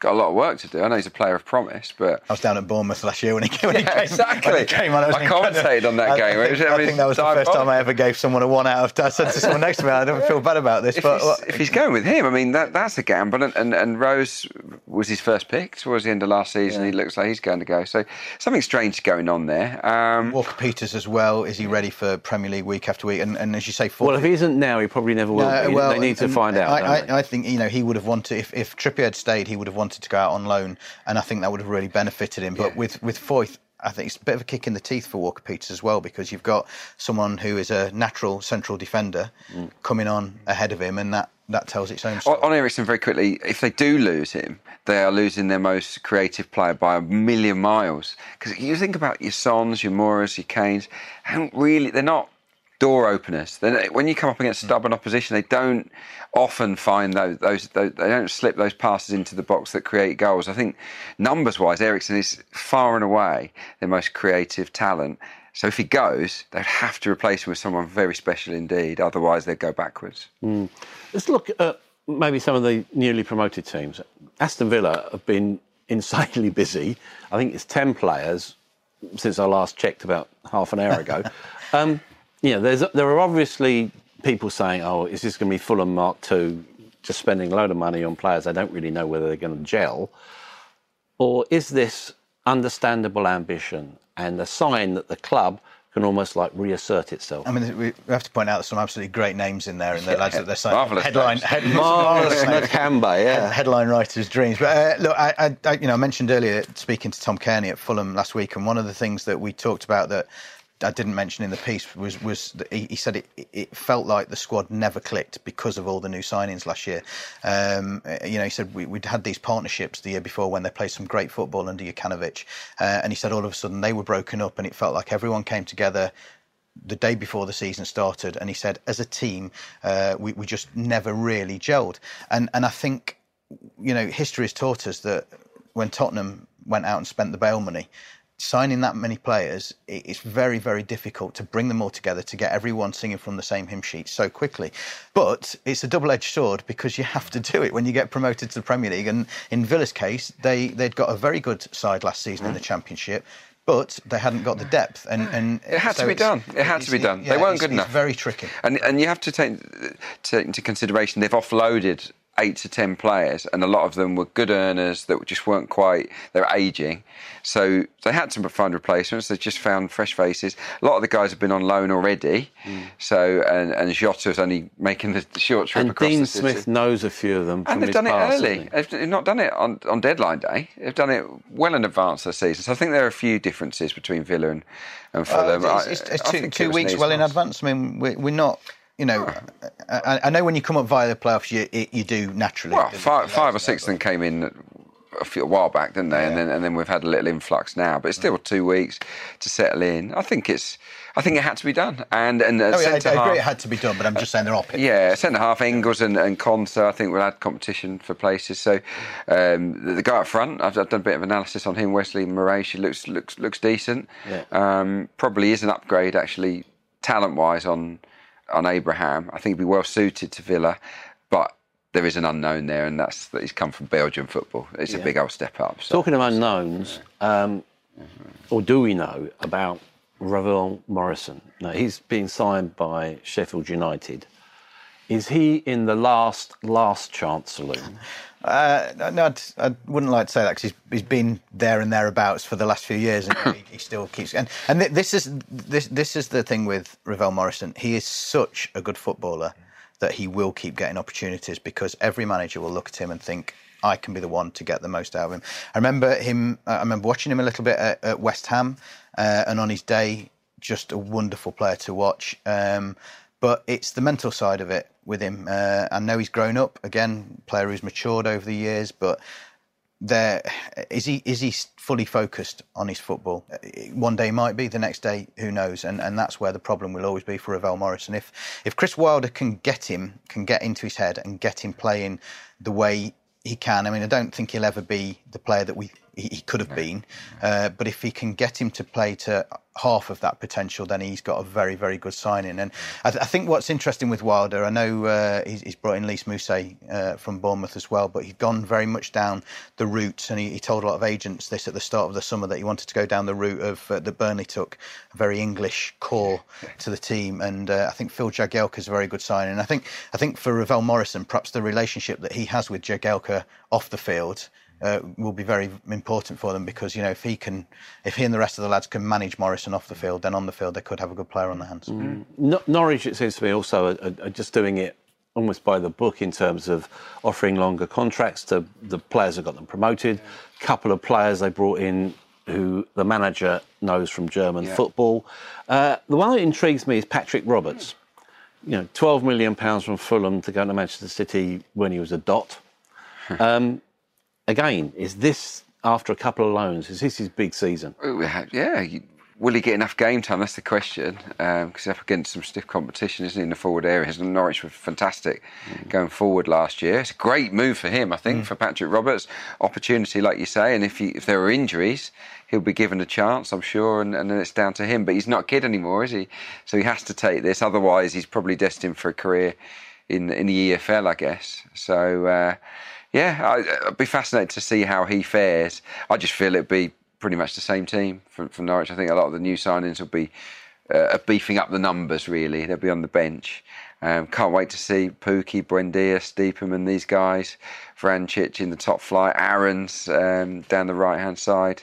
Speaker 2: got a lot of work to do. I know he's a player of promise, but
Speaker 3: I was down at Bournemouth last year when he, when he came.
Speaker 2: exactly.
Speaker 3: When he came on, it was
Speaker 2: I
Speaker 3: incredible.
Speaker 2: commentated on that
Speaker 3: I-
Speaker 2: game.
Speaker 3: I
Speaker 2: It was-
Speaker 3: think,
Speaker 2: I
Speaker 3: I think that was the first time I ever gave someone a one out of. I said to someone next to me, "I don't feel bad about this."
Speaker 2: if,
Speaker 3: but
Speaker 2: he's, if he's going with him, I mean that that's a gamble. And, and, and Rose was his first pick towards the end of last season. He looks like he's going to go. So something strange going on there. Um,
Speaker 3: Walker Peters as well. Is he ready for Premier League week after week? And, and as you say,
Speaker 1: Well, if he isn't now, he probably never will
Speaker 3: No,
Speaker 1: be.
Speaker 3: well,
Speaker 1: they need to find out.
Speaker 3: I. I, I think you know he would have wanted if if Trippier had stayed, he would have wanted to go out on loan, and I think that would have really benefited him. But with with Foyth. I think it's a bit of a kick in the teeth for Walker Peters as well because you've got someone who is a natural central defender
Speaker 1: Mm.
Speaker 3: coming on ahead of him, and that, that tells its own story.
Speaker 2: on Eriksen, very quickly, if they do lose him, they are losing their most creative player by a million miles. Because you think about your Sons, your Mouras, your Kanes, haven't really, they're not door openers. They're uh, when you come up against hmm. stubborn opposition, they don't often find those, those, those, they don't slip those passes into the box that create goals. I think numbers wise, Eriksen is far and away their most creative talent. So if he goes, they'd have to replace him with someone very special indeed. Otherwise, they'd go backwards. Hmm.
Speaker 1: Let's look at maybe some of the newly promoted teams. Aston Villa have been insanely busy. I think it's 10 players since I last checked about half an hour ago. um, you know, there's, there are obviously people saying, oh, is this going to be Fulham Mark II, just spending a load of money on players they don't really know whether they're going to gel? Or is this understandable ambition and a sign that the club can almost like reassert itself?
Speaker 3: I mean, we we have to point out there's some absolutely great names in there, and the lads that they're signing.
Speaker 2: marvellous
Speaker 3: headline,
Speaker 2: names.
Speaker 3: head,
Speaker 1: Marvellous. Nakamba, yeah.
Speaker 3: headline writers' dreams. But uh, look, I, I, I, you know, I mentioned earlier speaking to Tom Cairney at Fulham last week, and one of the things that we talked about that I didn't mention in the piece was was he, he said it, it felt like the squad never clicked because of all the new signings last year. Um, you know, he said we, would had these partnerships the year before when they played some great football under Jokanovic, uh, and he said all of a sudden they were broken up, and it felt like everyone came together the day before the season started, and he said, as a team, uh, we, we just never really gelled. And and I think, you know, history has taught us that when Tottenham went out and spent the Bale money, signing that many players, it's very, very difficult to bring them all together to get everyone singing from the same hymn sheet so quickly. But it's a double-edged sword because you have to do it when you get promoted to the Premier League. And in Villa's case, they they'd got a very good side last season in the Championship but they hadn't got the depth. And, and
Speaker 2: it had
Speaker 3: so
Speaker 2: to be done. It had to be done.
Speaker 3: Yeah,
Speaker 2: they weren't good enough.
Speaker 3: very tricky.
Speaker 2: And and you have to take, take into consideration they've offloaded eight to ten players, and a lot of them were good earners that just weren't quite. They were aging, so they had to find replacements. They just found fresh faces. A lot of the guys have been on loan already, mm. so and and Jota's only making the short trip
Speaker 1: and
Speaker 2: across
Speaker 1: Dean
Speaker 2: the city.
Speaker 1: Smith knows a few of them,
Speaker 2: and they've done it early. They've not done it on, on deadline day. They've done it well in advance of the season. So I think there are a few differences between Villa and, and Fulham.
Speaker 3: Uh, it's, it's, it's two, two weeks well in advance. I mean, we're, we're not you know, I, I, know when you come up via the playoffs, you you do naturally.
Speaker 2: Well, five, five or six of them came in a, few, a while back, didn't they? Yeah. And then and then we've had a little influx now, but it's still two weeks to settle in. I think it's. I think it had to be done, and and
Speaker 3: uh, oh, yeah, I, agree it had to be done, but I'm just saying they're opposite.
Speaker 2: Yeah, centre half Engels and, and Konsa, I think we'll add competition for places. So um, the, the, guy up front, I've, I've, done a bit of analysis on him. Wesley Moraes, he looks looks looks decent. Yeah. Um, probably is an upgrade actually, talent wise on on Abraham. I think he'd be well suited to Villa, but there is an unknown there, and that's that he's come from Belgian football. It's yeah. a big old step up.
Speaker 1: So. Talking of unknowns, um, or do we know about Ravel Morrison? Now he's been signed by Sheffield United. Is he in the last last chance saloon?
Speaker 3: Uh, no, I'd, I would not like to say that because he's, he's been there and thereabouts for the last few years, and he, he, still keeps. And, and this is this this is the thing with Ravel Morrison. He is such a good footballer that he will keep getting opportunities because every manager will look at him and think, I can be the one to get the most out of him. I remember him. I remember watching him a little bit at, at West Ham, uh, and on his day, just a wonderful player to watch. Um, but it's the mental side of it with him. Uh, I know he's grown up. Again, player who's matured over the years, but there is he is he fully focused on his football? One day might be the next day who knows? And and that's where the problem will always be for Ravel Morrison. If if Chris Wilder can get him can get into his head and get him playing the way he can I mean I don't think he'll ever be the player that we he, he could have been uh, but if he can get him to play to half of that potential, then he's got a very, very good signing. And I, th- I think what's interesting with Wilder, I know uh, he's, he's, brought in Lys Mousset uh, from Bournemouth as well, but he'd gone very much down the route, and he, he, told a lot of agents this at the start of the summer that he wanted to go down the route of uh, that Burnley took, a very English core to the team. And uh, I think Phil Jagielka is a very good signing. And I think I think for Ravel Morrison, perhaps the relationship that he has with Jagielka off the field uh, will be very important for them because you know if he can, if he and the rest of the lads can manage Morrison off the field, then on the field they could have a good player on their hands. Mm.
Speaker 1: No, Norwich, it seems to me, also are, are, just doing it almost by the book in terms of offering longer contracts to the players that got them promoted. A couple of players they brought in who the manager knows from German yeah. football. Uh, the one that intrigues me is Patrick Roberts. You know, twelve million pounds from Fulham to go to Manchester City when he was a dot. Um, again, is this after a couple of loans? Is this his big season?
Speaker 2: Yeah. Will he get enough game time? That's the question. Because um, he's up against some stiff competition, isn't he, in the forward areas? And Norwich were fantastic mm. going forward last year. It's a great move for him, I think, mm. for Patrick Roberts. Opportunity, like you say. And if, he, if there are injuries, he'll be given a chance, I'm sure, and, and, then it's down to him. But he's not a kid anymore, is he? So he has to take this. Otherwise, he's probably destined for a career in in the EFL, I guess. So. Uh, yeah, I'd be fascinated to see how he fares. I just feel it'd be pretty much the same team from, Norwich. I think a lot of the new signings will be uh, beefing up the numbers, really. They'll be on the bench. Um, can't wait to see Pukki, Buendia, Stiepermann, these guys. Vrancic in the top flight, Aarons um, down the right hand side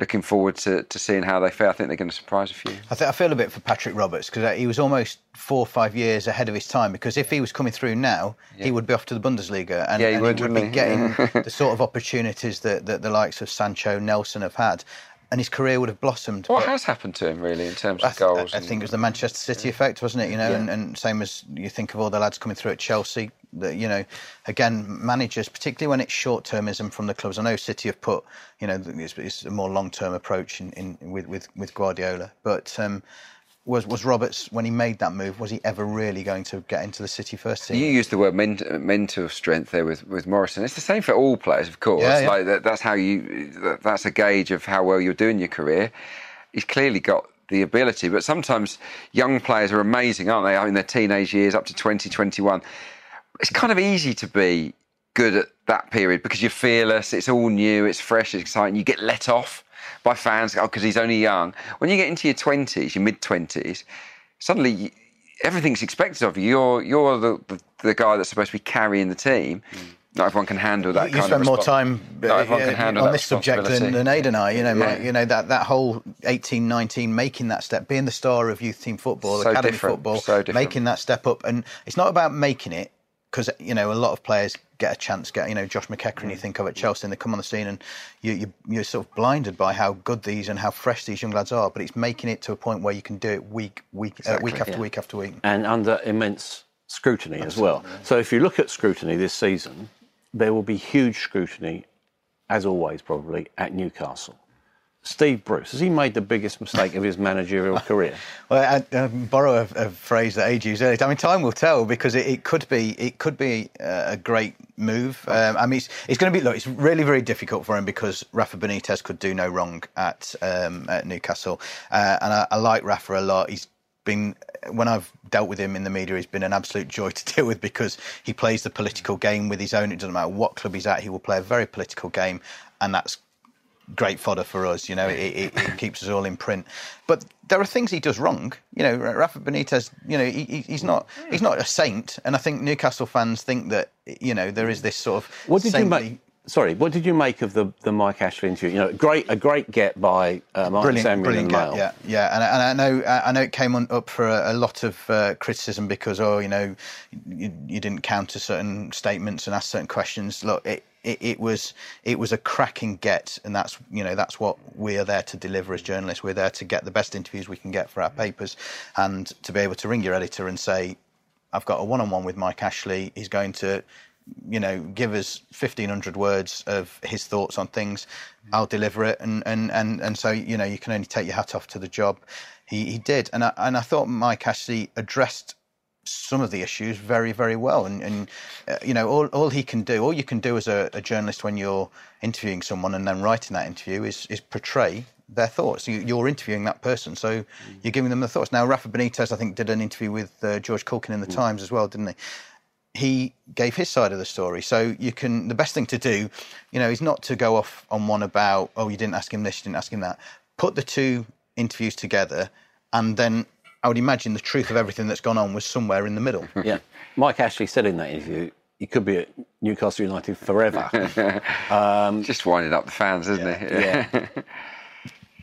Speaker 2: looking forward to, to seeing how they fare. I think they're going to surprise a few.
Speaker 3: I, th- I feel a bit for Patrick Roberts because uh, he was almost four or five years ahead of his time. Because if he was coming through now, yeah. he would be off to the Bundesliga and,
Speaker 2: yeah, he,
Speaker 3: and
Speaker 2: would,
Speaker 3: he would be getting the sort of opportunities that, that the likes of Sancho, Nelson have had. and his career would have blossomed.
Speaker 2: What has happened to him, really, in terms
Speaker 3: I,
Speaker 2: of
Speaker 3: th-
Speaker 2: goals?
Speaker 3: I
Speaker 2: and-
Speaker 3: think it was the Manchester City effect, wasn't it? You know, and, and same as you think of all the lads coming through at Chelsea. That you know, again, managers, particularly when it's short-termism from the clubs. I know City have put, you know, it's, it's a more long-term approach in, in with, with with Guardiola, but. Um, was was Roberts when he made that move? Was he ever really going to get into the City first team?
Speaker 2: You used the word ment- mental strength there with, with Morrison. It's the same for all players, of course.
Speaker 3: Yeah, yeah.
Speaker 2: Like that, that's how you. That, that's a gauge of how well you're doing your career. He's clearly got the ability, but sometimes young players are amazing, aren't they? In their teenage years, up to 20, 21. It's kind of easy to be good at that period because you're fearless. It's all new. It's fresh. It's exciting. You get let off by fans because he's only young. When you get into your 20s, your mid 20s, suddenly you- everything's expected of you. You're you're the, the, the guy that's supposed to be carrying the team. Not everyone can handle that
Speaker 3: you
Speaker 2: kind
Speaker 3: spend
Speaker 2: of
Speaker 3: more time
Speaker 2: Not
Speaker 3: uh,
Speaker 2: everyone can handle
Speaker 3: on this subject than,
Speaker 2: responsibility.
Speaker 3: than Ade and I. You know, my,
Speaker 2: Yeah.
Speaker 3: you know that, that whole 18, 19, making that step, being the star of youth team football,
Speaker 2: So
Speaker 3: academy
Speaker 2: different,
Speaker 3: football,
Speaker 2: so
Speaker 3: making that step up, and it's not about making it because you know a lot of players get a chance. Get you know Josh McEachran,
Speaker 2: Mm.
Speaker 3: you think of at Chelsea, and they come on the scene, and you, you you're sort of blinded by how good these and how fresh these young lads are. But it's making it to a point where you can do it week week uh, week after
Speaker 1: Yeah.
Speaker 3: week after week.
Speaker 1: and under immense scrutiny as well. So if you look at scrutiny this season, there will be huge scrutiny, as always, probably at Newcastle. Steve Bruce has he made the biggest mistake of his managerial career?
Speaker 3: Well, I, um, borrow a, a phrase that Ade used earlier. I mean, time will tell because it, it could be it could be uh, a great move. Um, I mean, it's, it's going to be look. It's really very difficult for him because Rafa Benitez could do no wrong at um, at Newcastle, uh, and I, I like Rafa a lot. He's been when I've dealt with him in the media, he's been an absolute joy to deal with because he plays the political game with his own. It doesn't matter what club he's at; he will play a very political game, and that's great fodder for us. You know, it, it, it keeps us all in print. But there are things he does wrong. You know, Rafa Benitez. You know, he, he- he's not he's not a saint, and I think Newcastle fans think that you know there is this sort of
Speaker 1: What did you make? Sorry, what did you make of the, the Mike Ashley interview? You know, great a great get by uh, Martin
Speaker 3: Brilliant,
Speaker 1: Samuel
Speaker 3: brilliant get,
Speaker 1: Mail.
Speaker 3: yeah, yeah, and, I- and I know, I know it came on, up for a, a lot of uh, criticism because, oh, you know, you, you didn't counter certain statements and ask certain questions. Look, it, it, it was, it was a cracking get, and that's, you know, that's what we are there to deliver as journalists. We're there to get the best interviews we can get for our papers, and to be able to ring your editor and say, I've got a one-on-one with Mike Ashley. He's going to, you know, give us fifteen hundred words of his thoughts on things. I'll deliver it, and and and and so you know, you can only take your hat off to the job. He he did, and I and I thought Mike Ashley addressed some of the issues very very well, and and uh, you know, all all he can do, all you can do as a, a journalist when you're interviewing someone and then writing that interview is is portray their thoughts. You, you're interviewing that person, so you're giving them the thoughts. Now, Rafa Benitez, I think, did an interview with uh, George Caulkin in the Times as well, didn't he? He gave his side of the story. So you can. The best thing to do, you know, is not to go off on one about, oh, you didn't ask him this, you didn't ask him that. Put the two interviews together, and then I would imagine the truth of everything that's gone on was somewhere in the middle.
Speaker 1: Yeah. Mike Ashley said in that interview he could be at Newcastle United forever.
Speaker 2: Um, Just winding up the fans, isn't it?
Speaker 1: yeah.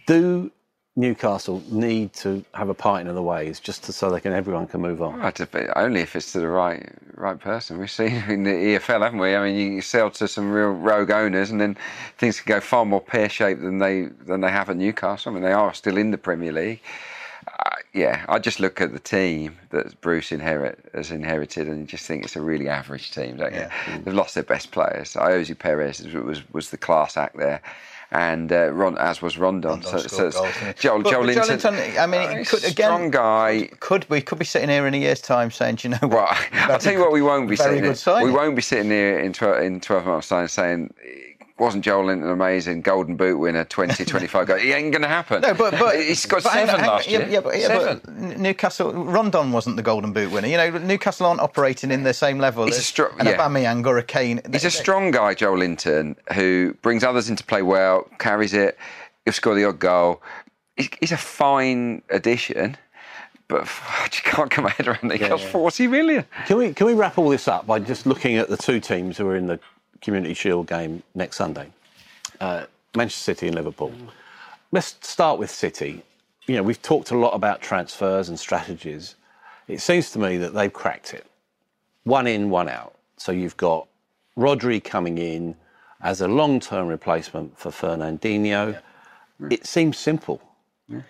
Speaker 1: Do Newcastle need to have a parting in the ways just to, so they can everyone can move on?
Speaker 2: Right, only if it's to the right right person. We've seen in the EFL, haven't we? I mean, you sell to some real rogue owners, and then things can go far more pear shaped than they than they have at Newcastle. I mean, they are still in the Premier League. Uh, yeah, I just look at the team that Bruce inherit has inherited, and just think it's a really average team. Don't you?
Speaker 3: Yeah.
Speaker 2: They've lost their best players. Ayoze Perez was was the class act there. And uh, Ron, as was Rondon.
Speaker 3: Rondon
Speaker 2: so, so
Speaker 3: goals,
Speaker 2: it's? Joel,
Speaker 3: But-
Speaker 2: Joel
Speaker 3: but
Speaker 2: Linton.
Speaker 3: Joelinton, I mean,
Speaker 2: uh,
Speaker 3: could again.
Speaker 2: strong guy.
Speaker 3: Could we could be sitting here in a year's time saying, do you know
Speaker 2: Well,
Speaker 3: what?
Speaker 2: I'll tell you what, we won't be
Speaker 3: Very
Speaker 2: sitting.
Speaker 3: good
Speaker 2: Here, we won't be sitting here in 12, in 12 months' time saying, wasn't Joelinton amazing? Golden Boot winner, 20, 25 goals. It ain't going to happen.
Speaker 3: No, but but
Speaker 2: he's got
Speaker 3: but
Speaker 2: seven
Speaker 3: on, hang
Speaker 2: last
Speaker 3: yeah,
Speaker 2: year.
Speaker 3: Yeah, but, yeah,
Speaker 2: seven.
Speaker 3: but Newcastle Rondon wasn't the Golden Boot winner. You know, Newcastle aren't operating in the same level
Speaker 2: He's a
Speaker 3: as
Speaker 2: stro-
Speaker 3: an
Speaker 2: yeah.
Speaker 3: Aubameyang or a Kane.
Speaker 2: He's
Speaker 3: They-
Speaker 2: a strong guy, Joelinton, who brings others into play well, carries it, he'll score the odd goal. He's, he's a fine addition, but I just can't get my head around it. He costs 40 million.
Speaker 1: Can we can we wrap all this up by just looking at the two teams who are in the Community Shield game next Sunday, uh, Manchester City and Liverpool. Let's start with City. You know, we've talked a lot about transfers and strategies. It seems to me that they've cracked it. One in, one out. So you've got Rodri coming in as a long-term replacement for Fernandinho. it seems simple.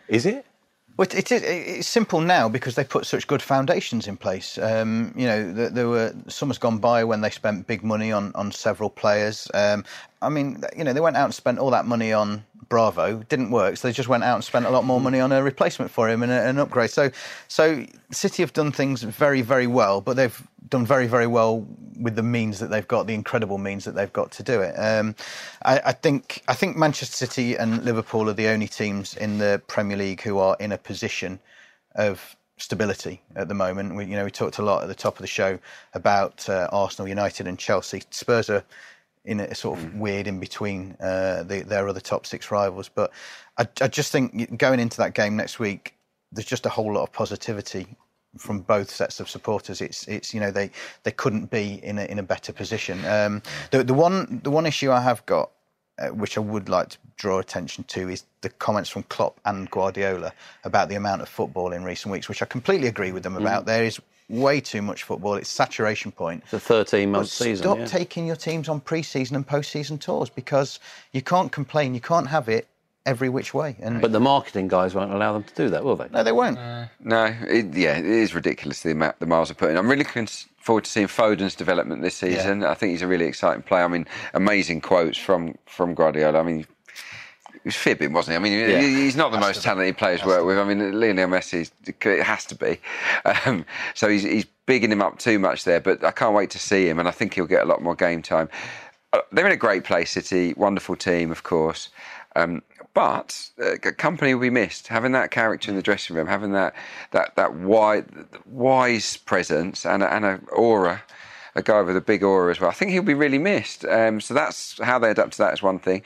Speaker 1: Is it?
Speaker 3: Well, it is. It's simple now because they put such good foundations in place. Um, you know, there, there, were summer's gone by when they spent big money on on several players. Um, I mean, you know, they went out and spent all that money on Bravo. Didn't work, so they just went out and spent a lot more money on a replacement for him and an upgrade. So, so City have done things very, very well, but they've done very, very well with the means that they've got, the incredible means that they've got to do it. Um, I, I, think I think Manchester City and Liverpool are the only teams in the Premier League who are in a position of stability at the moment. We, you know, we talked a lot at the top of the show about uh, Arsenal, United, and Chelsea. Spurs are in a sort of mm. weird in between uh, the, their other top six rivals, but I, I just think going into that game next week, there's just a whole lot of positivity from both sets of supporters. It's it's you know they they couldn't be in a in a better position. Um, the the one the one issue I have got, uh, which I would like to draw attention to, is the comments from Klopp and Guardiola about the amount of football in recent weeks, which I completely agree with them mm. about. There is way too much football. It's saturation point.
Speaker 1: It's a 13 month season.
Speaker 3: Stop
Speaker 1: yeah.
Speaker 3: taking your teams on pre season and post season tours because you can't complain. You can't have it every which way.
Speaker 1: And but the marketing guys won't allow them to do that, will they?
Speaker 3: No, they won't.
Speaker 2: Uh, no, it, yeah, it is ridiculous the amount the miles are putting. I'm really looking forward to seeing Foden's development this season. Yeah. I think he's a really exciting player. I mean, amazing quotes from from Guardiola. I mean. He was fibbing, wasn't he? I mean, yeah. he's not the most talented player to work with. I mean, Lionel Messi, it has to be. Um, so he's, he's bigging him up too much there, but I can't wait to see him, and I think he'll get a lot more game time. Uh, they're in a great place, City. Wonderful team, of course. Um, but uh, Kompany be missed. Having that character in the dressing room, having that that that wise, wise presence and and a aura, a guy with a big aura as well. I think he'll be really missed. Um, so that's how they adapt to that is one thing.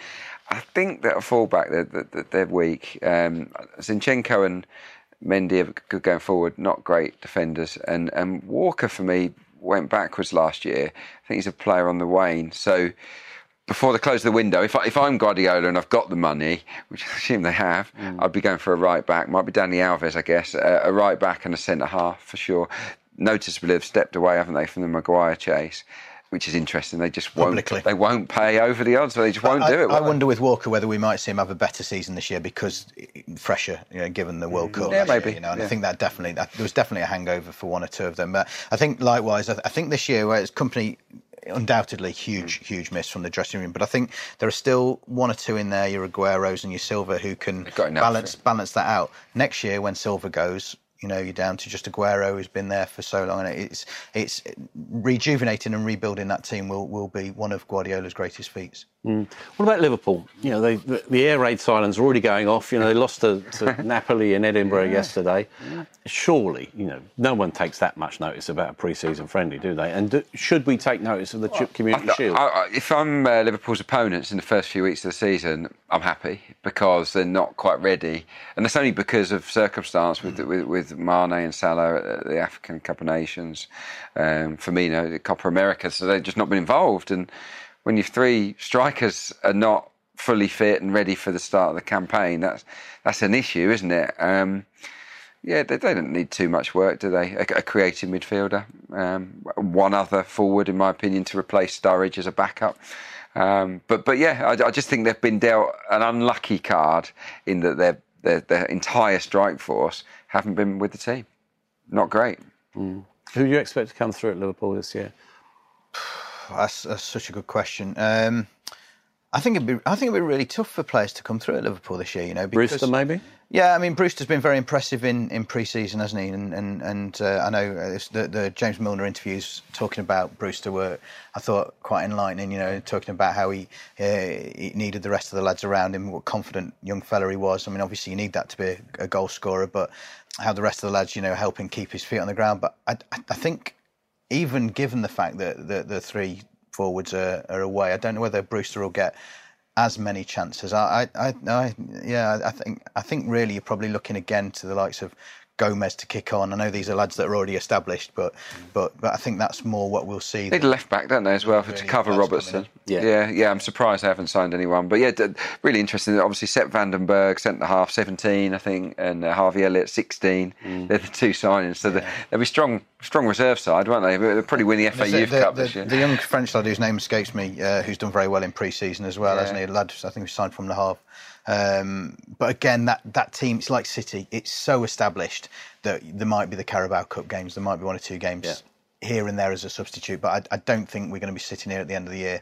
Speaker 2: I think that a fallback they're, they're weak. Um, Zinchenko and Mendy are good going forward, not great defenders, and and Walker for me went backwards last year. I think he's a player on the wane. So before they close the window, if, I, if I'm Guardiola and I've got the money, which I assume they have, mm. I'd be going for a right back. Might be Dani Alves, I guess, a, a right back and a centre half for sure. Noticeably, have stepped away, haven't they, from the Maguire chase? Which is interesting. They just won't. Publicly. They won't pay over the odds. They just won't
Speaker 3: I,
Speaker 2: do it.
Speaker 3: I wonder with Walker whether we might see him have a better season this year because fresher, you know, given the World Cup.
Speaker 2: Yeah, maybe.
Speaker 3: Year, you know, and yeah. I think that definitely that, there was definitely a hangover for one or two of them. But I think likewise, I, I think this year, where it's Kompany undoubtedly huge, mm. huge miss from the dressing room. But I think there are still one or two in there, your Aguero's and your Silva, who can balance balance that out. Next year, when Silva goes, you know, you're down to just Aguero, who's been there for so long, and it's it's rejuvenating and rebuilding that team will will be one of Guardiola's greatest feats.
Speaker 1: Mm. What about Liverpool? You know, they, the, the, air raid sirens are already going off. You know, they lost to, to Napoli in Edinburgh yeah. yesterday. Yeah. Surely, you know, no one takes that much notice about a pre-season friendly, do they? And do, should we take notice of the well, Community I, Shield? I,
Speaker 2: I, if I'm uh, Liverpool's opponents in the first few weeks of the season, I'm happy because they're not quite ready, and that's only because of circumstance with mm. with, with Mane and Salah at the African Cup of Nations, um, Firmino, the Copa America. So they've just not been involved and when your three strikers are not fully fit and ready for the start of the campaign, that's that's an issue, isn't it? Um, yeah, they, they, don't need too much work, do they? A, a creative midfielder, um, one other forward, in my opinion, to replace Sturridge as a backup. Um, but but yeah, I, I, just think they've been dealt an unlucky card in that their, their entire strike force haven't been with the team. Not great.
Speaker 1: Mm. Who do you expect to come through at Liverpool this year?
Speaker 3: that's, that's such a good question. Um, I think it'd be I think it'd be really tough for players to come through at Liverpool this year. You know,
Speaker 1: because, Brewster maybe.
Speaker 3: Yeah, I mean Brewster's been very impressive in, in pre-season, hasn't he? And and, and uh, I know uh, the, the James Milner interviews talking about Brewster were I thought quite enlightening. You know, talking about how he uh, he needed the rest of the lads around him, what confident young fella he was. I mean, obviously you need that to be a, goal scorer, but how the rest of the lads, you know, help him keep his feet on the ground. But I I think even given the fact that the, the three forwards are, are away. I don't know whether Brewster will get as many chances. I, I, I, yeah, I think I think really you're probably looking again to the likes of Gomez to kick on. I know these are lads that are already established, but but but I think that's more what we'll see.
Speaker 2: They left back, don't they, as well, really to cover Robertson. Yeah. yeah, yeah. I'm surprised they haven't signed anyone, but yeah, really interesting. Obviously, Sepp van den Berg, centre half, 17, I think, and uh, Harvey Elliott, 16. Mm. They're the two signings, so yeah. they'll be strong, strong reserve side, won't they? They'll probably win the FA Youth
Speaker 3: the,
Speaker 2: Cup
Speaker 3: the,
Speaker 2: this year.
Speaker 3: The young French lad whose name escapes me, uh, who's done very well in pre-season as well, yeah. hasn't he? A lad, I think, he signed from Le Havre Um, but again, that, that team, it's like City. It's so established that there might be the Carabao Cup games, there might be one or two games yeah. here and there as a substitute. But I, I don't think we're going to be sitting here at the end of the year.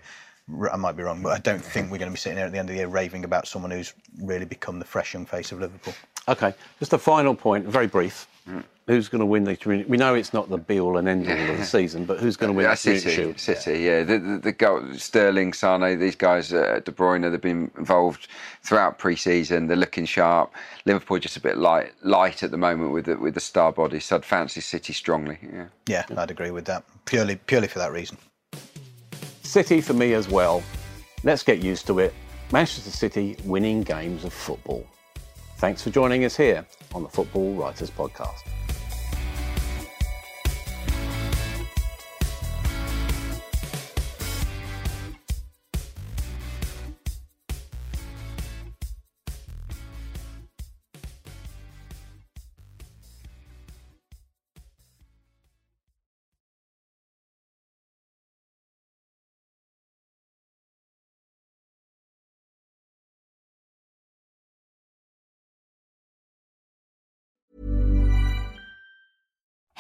Speaker 3: I might be wrong, but I don't think we're going to be sitting here at the end of the year raving about someone who's really become the fresh young face of Liverpool.
Speaker 1: Okay, just a final point, very brief. Mm who's going to win the community? We know it's not the be all and end all yeah. of the season, but who's going to win yeah, the
Speaker 2: City,
Speaker 1: Shield?
Speaker 2: City, yeah. yeah. The, the, the goal, Sterling, Sane, these guys, uh, De Bruyne, they've been involved throughout pre-season. They're looking sharp. Liverpool just a bit light, light at the moment with the, with the star body. So I'd fancy City strongly. Yeah.
Speaker 3: yeah, I'd agree with that. Purely, purely for that reason.
Speaker 1: City for me as well. Let's get used to it. Manchester City winning games of football. Thanks for joining us here on the Football Writers Podcast.